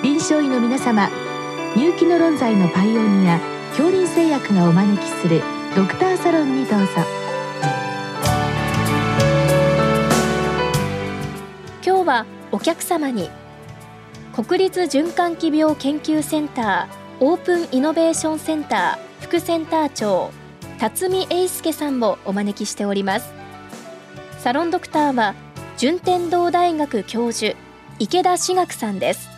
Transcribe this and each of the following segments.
臨床医の皆様入気の論剤のパイオニア恐林製薬がお招きするドクターサロンにどうぞ。今日はお客様に国立循環器病研究センターオープンイノベーションセンター副センター長辰巳英介さんをお招きしております。サロンドクターは順天堂大学教授池田志学さんです。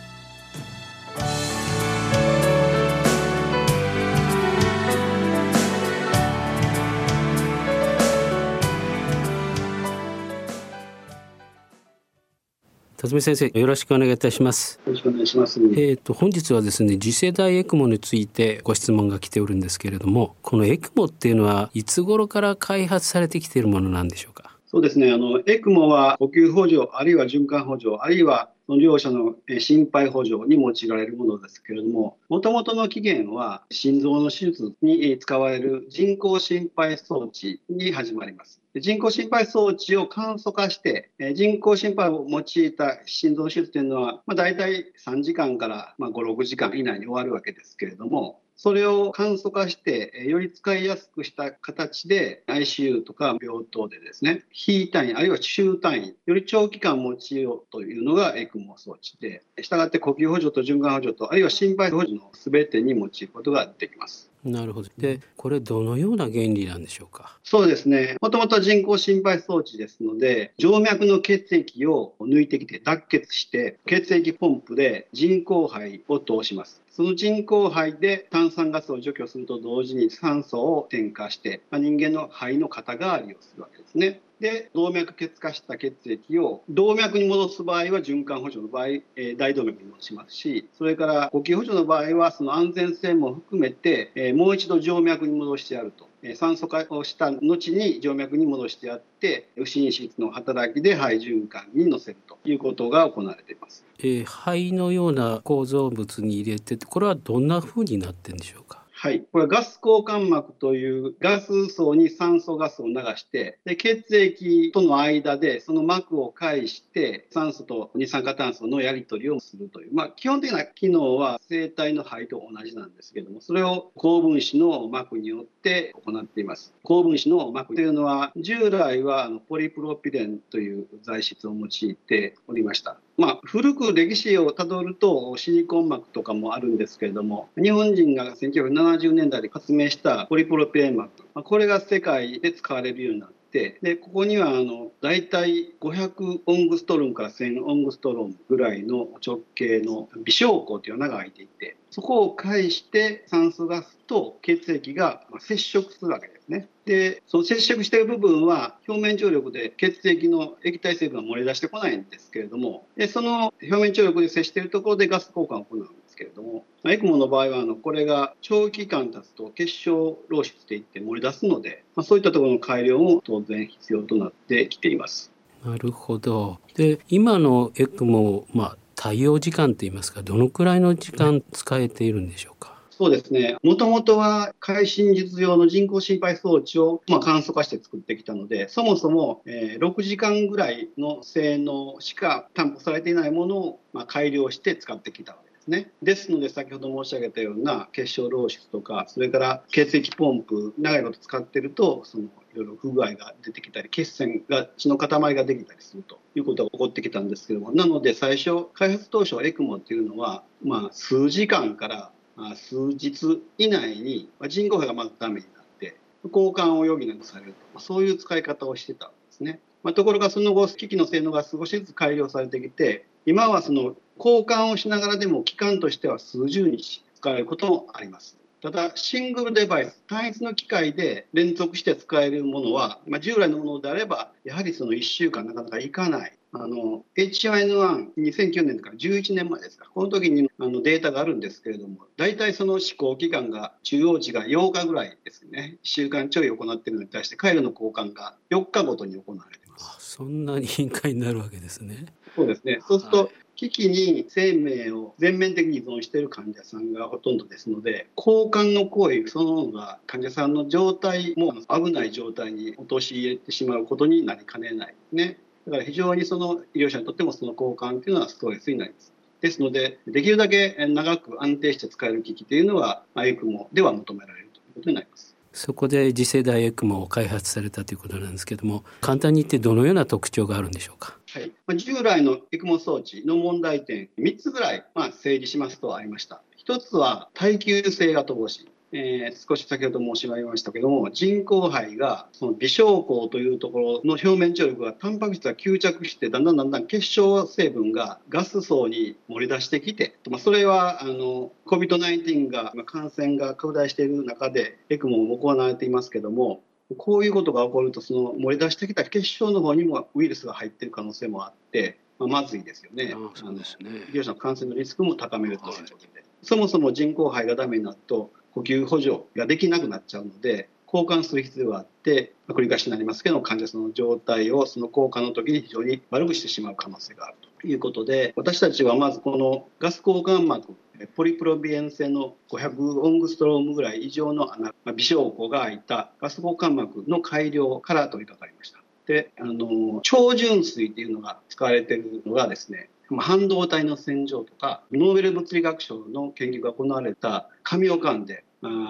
辰巳先生よろしくお願いいたします。よろしくお願いします。えっ、ー、と本日はですね次世代エクモについてご質問が来ておるんですけれどもこのエクモっていうのはいつ頃から開発されてきているものなんでしょうか？そうですね。あのエクモは呼吸補助あるいは循環補助あるいはその両者の心肺補助に用いられるものですけれども、もともとの起源は心臓の手術に使われる人工心肺装置に始まります。人工心肺装置を簡素化して、人工心肺を用いた心臓手術というのは、まあ、大体3時間から5、6時間以内に終わるわけですけれども、それを簡素化して、より使いやすくした形で ICU とか病棟でですね、非単位、あるいは中単位、より長期間用いようというのが ECMO 装置で、したがって呼吸補助と循環補助と、あるいは心肺補助の全てに用いることができます。なるほど。で、これどのような原理なんでしょうか？そうですね。もともと人工心肺装置ですので、静脈の血液を抜いてきて脱血して、血液ポンプで人工肺を通します。その人工肺で炭酸ガスを除去すると同時に酸素を添加して、まあ、人間の肺の肩代わりをするわけですね。で、動脈血化した血液を動脈に戻す場合は循環補助の場合、えー、大動脈に戻しますし、それから呼吸補助の場合はその安全性も含めて、えー、もう一度静脈に戻してやるとえ。酸素化をした後に静脈に戻してやって右心室の働きで肺循環に乗せるということが行われています、え、肺のような構造物に入れてこれはどんなふうになってるんでしょうか？はい。これガス交換膜というガス層に酸素ガスを流して、で血液との間でその膜を介して酸素と二酸化炭素のやり取りをするという、まあ、基本的な機能は生体の肺と同じなんですけども、それを高分子の膜によって行っています。高分子の膜というのは、従来はあのポリプロピレンという材質を用いておりました。まあ、古く歴史をたどるとシリコン膜とかもあるんですけれども日本人が1970年代で発明したポリプロピレン膜、まあ、これが世界で使われるようになってでここにはあの大体500オングストロムから1000オングストロムぐらいの直径の微小孔という穴が開いていてそこを介して酸素ガスと血液が接触するわけです。ね。で、その接触している部分は表面張力で血液の液体成分が漏れ出してこないんですけれども、でその表面張力で接しているところでガス交換を行うんですけれども、まあエクモの場合はあのこれが長期間経つと結晶漏出っていって漏れ出すので、まあ、そういったところの改良も当然必要となってきています。なるほど。で、今のエクモ、まあ、対応時間といいますか、どのくらいの時間使えているんでしょうか？そうですね。もともとは、会心術用の人工心肺装置を、まあ、簡素化して作ってきたので、そもそも、えー、6時間ぐらいの性能しか担保されていないものを、まあ、改良して使ってきたわけですね。ですので、先ほど申し上げたような結晶漏出とか、それから血液ポンプ、長いこと使ってると、そのいろいろ不具合が出てきたり、血栓が、血の塊ができたりするということが起こってきたんですけども、なので最初、開発当初、エクモっていうのは、まあ、数時間から数日以内に人工肺がまずダメになって交換を余儀なくされるとそういう使い方をしてたんですね。まあ、ところがその後機器の性能が少しずつ改良されてきて今はその交換をしながらでも期間としては数十日使えることもあります。ただ、シングルデバイス、単一の機械で連続して使えるものは、まあ、従来のものであれば、やはりその1週間なかなかいかない。あの H1N1、2009年から11年前ですか、この時にあのデータがあるんですけれども、大体その試行期間が、中央値が8日ぐらいですね、1週間ちょい行っているのに対して、回路の交換が4日ごとに行われています。そんなに頻回になるわけですね。そうですね。そうすると、はい機器に生命を全面的に依存している患者さんがほとんどですので交換の行為そのものが患者さんの状態も危ない状態に陥れてしまうことになりかねないねだから非常にその医療者にとってもその交換っていうのはストレスになります。ですので、できるだけ長く安定して使える機器というのは、エクモでは求められるということになります。そこで次世代エクモを開発されたということなんですけども、簡単に言ってどのような特徴があるんでしょうか？はいま、従来のエクモ装置の問題点、3つぐらい、まあ、整理しますとありました。1つは耐久性が乏しい。えー、少し先ほど申し上げましたけども、人工肺がその微小孔というところの表面張力がタンパク質が吸着して、だんだんだんだん結晶成分がガス層に漏れ出してきて、まあ、それはあの COVID-19 が感染が拡大している中で、エクモも行われていますけども、こういうことが起こると、その漏れ出してきた結晶の方にもウイルスが入っている可能性もあって、まあ、まずいですよね。そうですね。利用者の感染のリスクも高めるということで。はい、そもそも人工肺がダメになると、呼吸補助ができなくなっちゃうので、交換する必要があって、繰り返しになりますけど、患者さんの状態をその交換の時に非常に悪くしてしまう可能性があるということで、私たちはまずこのガス交換膜、ポリプロビエン線の500オングストロームぐらい以上の穴、微小孔が開いたガス交換膜の改良から取り掛かりました。で、あの、超純水っていうのが使われているのがですね、半導体の洗浄とか、ノーベル物理学賞の研究が行われた紙を噛んで、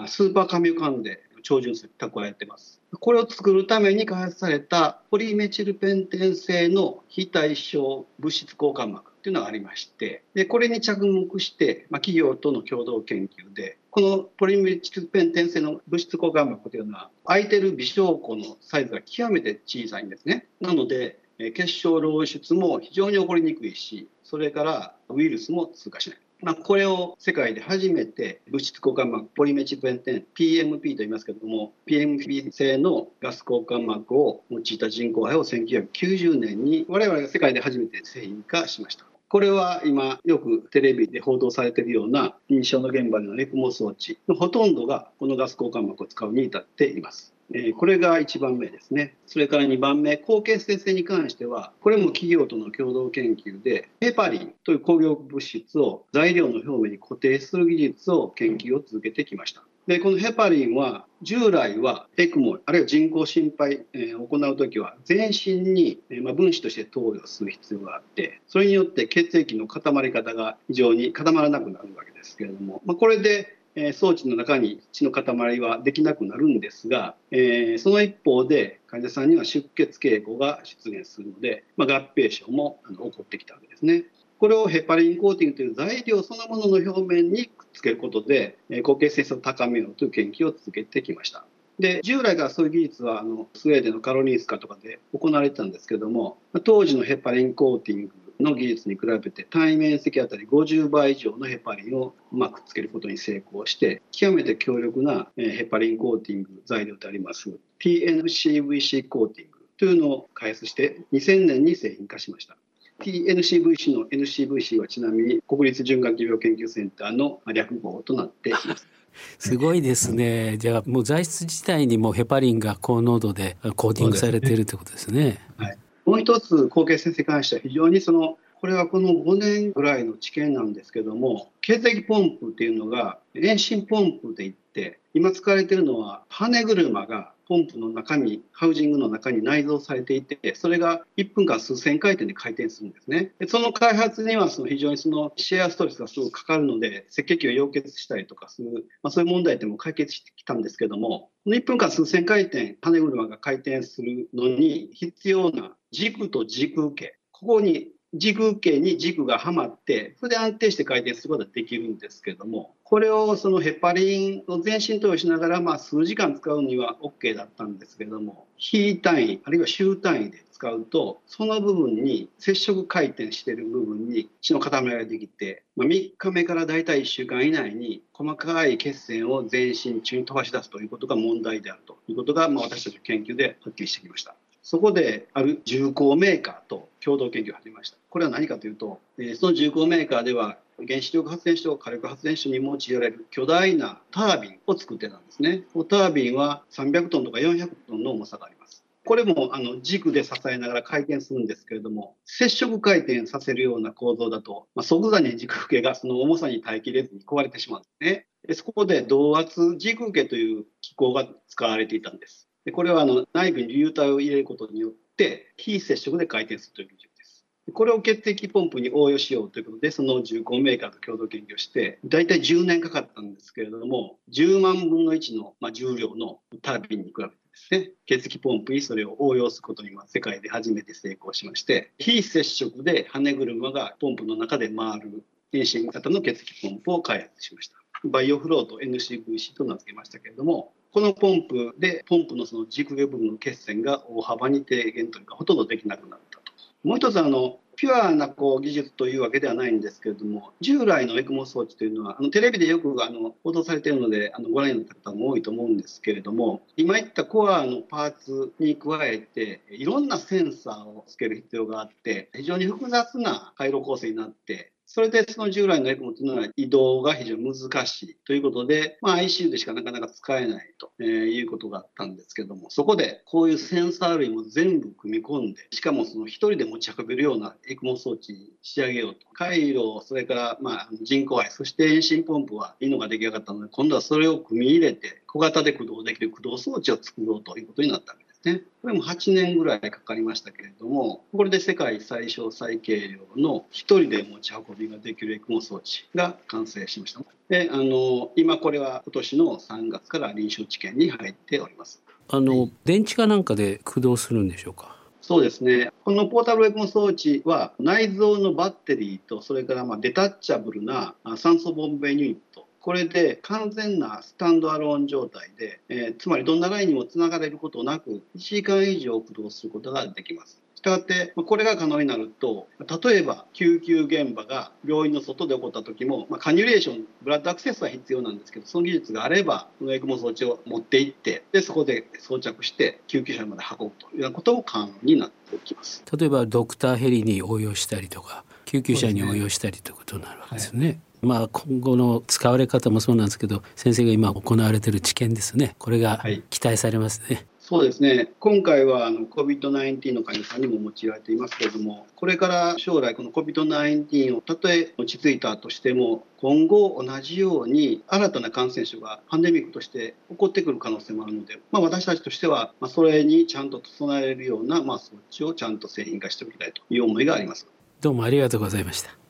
スーパー紙を噛んで超純水蓄えてます。これを作るために開発されたポリメチルペンテン製の非対称物質交換膜っていうのがありまして、でこれに着目して、まあ、企業との共同研究で、このポリメチルペンテン製の物質交換膜というのは、空いてる微小孔のサイズが極めて小さいんですね。なので、結晶漏出も非常に起こりにくいし、それからウイルスも通過しない。まあ、これを世界で初めて物質交換膜ポリメチプエンテン PMP と言いますけども PMP 製のガス交換膜を用いた人工肺を1990年に我々が世界で初めて製品化しました。これは今よくテレビで報道されているような臨床の現場でのエクモ装置のほとんどがこのガス交換膜を使うに至っています。これが1番目ですね。それから2番目、高血清性に関しては、これも企業との共同研究で、ヘパリンという工業物質を材料の表面に固定する技術を研究を続けてきました。で、このヘパリンは、従来はエクモ、あるいは人工心肺、え、行うときは、全身に、えまあ、分子として投与する必要があって、それによって血液の固まり方が非常に固まらなくなるわけですけれども、まあ、これでえ装置の中に血の塊はできなくなるんですが、えー、その一方で患者さんには出血傾向が出現するので、まあ、合併症もあの起こってきたわけですね。これをヘパリンコーティングという材料そのものの表面につけることで、えー、高血性を高めようという研究を続けてきました。で従来からそういう技術はあのスウェーデンのカロリンスカとかで行われてたんですけども当時のヘパリンコーティングの技術に比べて単位面積あたり50倍以上のヘパリンをうまくつけることに成功して極めて強力なヘパリンコーティング材料であります PNCVC コーティングというのを開発して2000年に製品化しました。PNCVC の NCVC はちなみに国立循環器病研究センターの略語となっています。すごいですね。じゃあもう材質自体にもヘパリンが高濃度でコーティングされているということですね。はい。もう一つ、高血先生に関しては非常にその、これはこの5年ぐらいの知見なんですけども、血液ポンプっていうのが、遠心ポンプでいって、今使われているのは、羽車がポンプの中に、ハウジングの中に内蔵されていて、それが1分間数千回転で回転するんですね。でその開発にはその非常にそのシェアストレスがすごくかかるので、赤血球を溶血したりとかする、まあ、そういう問題点も解決してきたんですけども、この1分間数千回転、羽車が回転するのに必要な軸と軸受け、ここに軸受けに軸がはまって、それで安定して回転することができるんですけども、これをそのヘパリンを全身投与しながら、まあ数時間使うには OK だったんですけども、非単位、あるいは週単位で使うと、その部分に接触回転している部分に血の塊ができて、まあ、3日目からだいたい1週間以内に細かい血栓を全身中に飛ばし出すということが問題であるということが、まあ、私たちの研究ではっきりしてきました。そこである重工メーカーと共同研究を始めました。これは何かというと、えその重工メーカーでは原子力発電所、火力発電所に用いられる巨大なタービンを作ってたんですね。タービンは300トンとか400トンの重さがあります。これもあの軸で支えながら回転するんですけれども、接触回転させるような構造だと、まあ、即座に軸受けがその重さに耐えきれずに壊れてしまうんですね。でそこで同圧軸受けという機構が使われていたんです。でこれはあの内部に流体を入れることによって非接触で回転するという技術です。これを血液ポンプに応用しようということで、その重工メーカーと共同研究をして、大体10年かかったんですけれども、10万分の1の、まあ、重量のタービンに比べてですね、血液ポンプにそれを応用することに世界で初めて成功しまして、非接触で羽車がポンプの中で回る遠心型の血液ポンプを開発しました。バイオフロート NCVC と名付けましたけれども、このポンプでポンプのその軸部分の血栓が大幅に低減というか、ほとんどできなくなったと。もう一つあの、ピュアなこう技術というわけではないんですけれども、従来のエクモ装置というのは、あのテレビでよくあの報道されているので、あのご覧になった方も多いと思うんですけれども、今言ったコアのパーツに加えて、いろんなセンサーをつける必要があって、非常に複雑な回路構成になって、それでその従来のエクモというのは移動が非常に難しいということで、まあ、ICU でしかなかなか使えないとえいうことがあったんですけども、そこでこういうセンサー類も全部組み込んで、しかもその一人で持ち運べるようなエクモ装置に仕上げようと。回路、それからまあ人工肺、そして遠心ポンプはいいのが出来上がったので、今度はそれを組み入れて、小型で駆動できる駆動装置を作ろうということになったわけです。ね。これも8年ぐらいかかりましたけれども、これで世界最小最軽量の1人で持ち運びができるエクモ装置が完成しました。で、あの、今これは今年の3月から臨床治験に入っております。あの、電池かなんかで駆動するんでしょうか？そうですね。このポータブルエクモ装置は内蔵のバッテリーと、それからまあデタッチャブルな酸素ボンベユニットこれで完全なスタンドアローン状態で、えー、つまりどんなラインにもつながれることなく、1時間以上駆動することができます。したがって、これが可能になると、例えば救急現場が病院の外で起こった時も、まあ、カニュレーション、ブラッドアクセスは必要なんですけど、その技術があれば、このエクモ装置を持って行って、で、そこで装着して救急車まで運ぶというようなことも可能になってきます。例えばドクターヘリに応用したりとか、救急車に応用したりということになるわけですね。まあ、今後の使われ方もそうなんですけど先生が今行われている知見ですねこれが期待されますね。はいそうですね今回はあの COVID-19 の患者さんにも用いられていますけれども、これから将来、この COVID-19 をたとえ落ち着いたとしても、今後、同じように新たな感染症がパンデミックとして起こってくる可能性もあるので、まあ、私たちとしては、まあ、それにちゃんと備えれるような、まあ、装置をちゃんと製品化しておきたいという思いがありますどうもありがとうございました。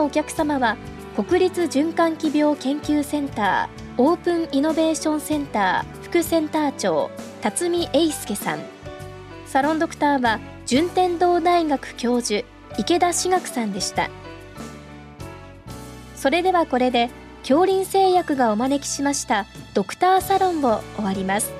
のお客様は国立循環器病研究センターオープンイノベーションセンター副センター長辰巳英介さん。サロンドクターは順天堂大学教授池田志学さんでした。それではこれで恐林製薬がお招きしましたドクターサロンを終わります。